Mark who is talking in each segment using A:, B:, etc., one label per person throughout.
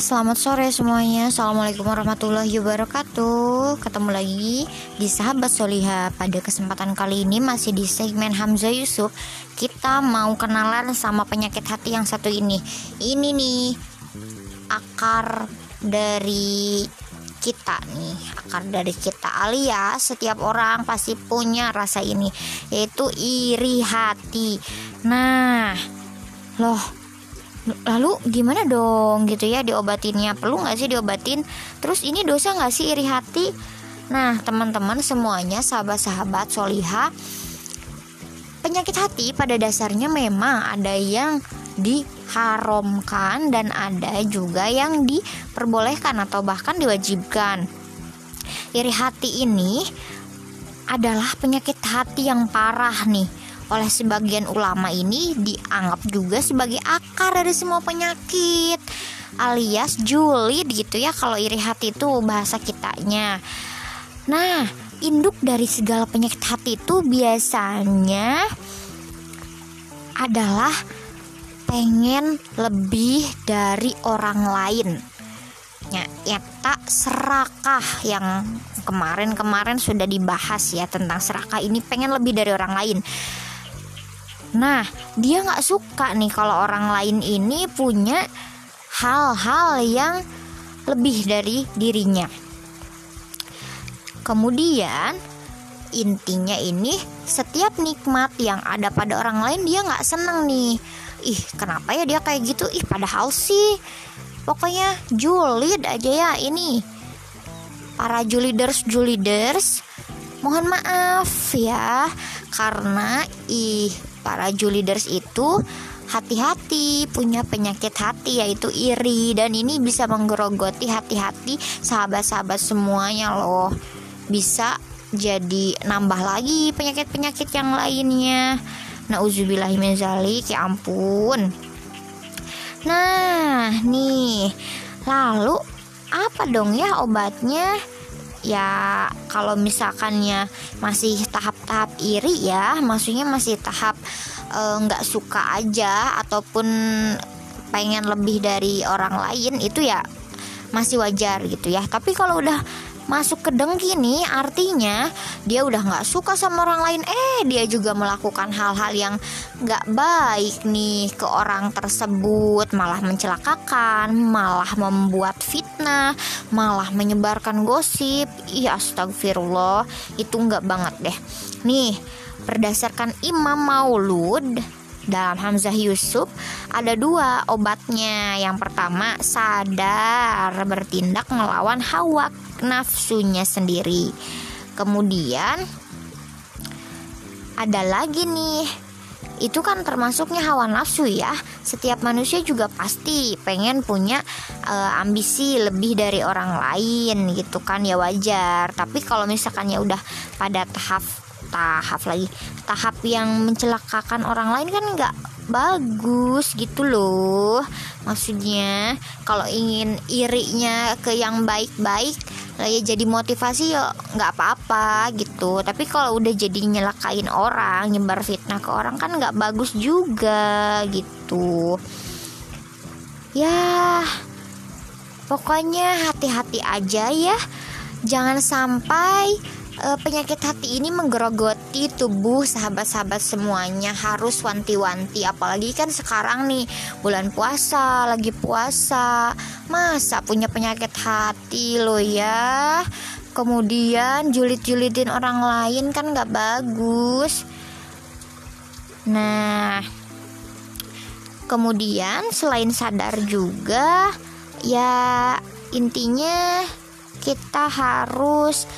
A: selamat sore semuanya. Assalamualaikum warahmatullahi wabarakatuh. Ketemu lagi di Sahabat Soliha Pada kesempatan kali ini masih di segmen Hamzah Yusuf Kita mau kenalan sama penyakit hati yang satu ini. Ini nih akar dari kita nih akar dari kita. Alias setiap orang pasti punya rasa ini yaitu iri hati. Nah loh lalu gimana dong gitu ya diobatinnya? Perlu nggak sih diobatin? Terus ini dosa nggak sih? Iri hati? Nah teman-teman semuanya sahabat-sahabat soliha penyakit hati pada dasarnya memang ada yang diharamkan dan ada juga yang diperbolehkan atau bahkan diwajibkan. Iri hati ini adalah penyakit hati yang parah nih oleh sebagian ulama ini dianggap juga sebagai akar dari semua penyakit alias julid gitu ya kalau iri hati itu bahasa kitanya. Nah induk dari segala penyakit hati itu biasanya adalah pengen lebih dari orang lain. Ya, ya tak serakah yang kemarin-kemarin sudah dibahas ya tentang serakah ini pengen lebih dari orang lain Nah, dia nggak suka nih kalau orang lain ini punya hal-hal yang lebih dari dirinya. Kemudian intinya ini setiap nikmat yang ada pada orang lain dia nggak seneng nih. Ih, kenapa ya dia kayak gitu? Ih, padahal sih pokoknya julid aja ya ini. Para juliders juliders mohon maaf ya karena ih para juliders itu hati-hati punya penyakit hati yaitu iri. Dan ini bisa menggerogoti hati-hati sahabat-sahabat semuanya loh. Bisa jadi nambah lagi penyakit-penyakit yang lainnya. Nauzubillahiminzalik ya ampun. Nah nih. Lalu apa dong ya obatnya ya kalau misalkannya masih tahap-tahap iri ya maksudnya masih tahap eh, nggak e, suka aja ataupun pengen lebih dari orang lain itu ya masih wajar gitu ya. Tapi kalau udah masuk ke dengki nih artinya dia udah nggak suka sama orang lain. Eh dia juga melakukan hal-hal yang nggak baik nih ke orang tersebut. Malah mencelakakan malah membuat fitnah malah menyebarkan gosip. Iya astagfirullah itu nggak banget deh. Nih berdasarkan Imam Maulud dalam Hamzah Yusuf ada dua obatnya. Yang pertama sadar bertindak melawan hawa nafsunya sendiri. Kemudian ada lagi nih itu kan termasuknya hawa nafsu ya. Setiap manusia juga pasti pengen punya uh, ambisi lebih dari orang lain gitu kan ya wajar. Tapi kalau misalkan ya udah pada tahap tahap lagi. Tahap yang mencelakakan orang lain kan nggak bagus gitu loh. Maksudnya kalau ingin irinya ke yang baik-baik ya jadi motivasi ya nggak apa-apa gitu. Tapi kalau udah jadi nyelakain orang nyebar fitnah ke orang kan nggak bagus juga gitu. Ya pokoknya hati-hati aja ya. Jangan sampai uh, penyakit hati ini menggerogoti tubuh sahabat-sahabat semuanya. Harus wanti-wanti apalagi kan sekarang nih bulan puasa lagi puasa. Masa punya penyakit hati lo ya? Kemudian julid-julidin orang lain kan nggak bagus. Nah kemudian selain sadar juga ya intinya kita harus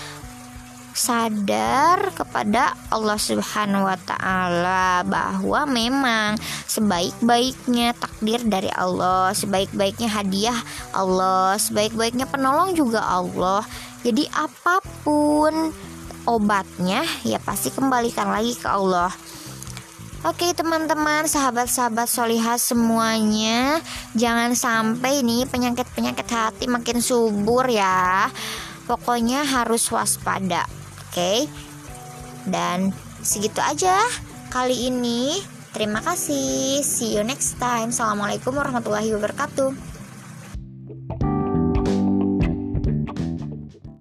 A: sadar kepada Allah Subhanahu wa taala bahwa memang sebaik-baiknya takdir dari Allah, sebaik-baiknya hadiah Allah, sebaik-baiknya penolong juga Allah. Jadi apa pun obatnya ya pasti kembalikan lagi ke Allah. Oke teman-teman, sahabat-sahabat solihah semuanya Jangan sampai nih penyakit-penyakit hati makin subur ya Pokoknya harus waspada Oke. Dan segitu aja kali ini. Terima kasih. See you next time. Assalamualaikum warahmatullahi wabarakatuh.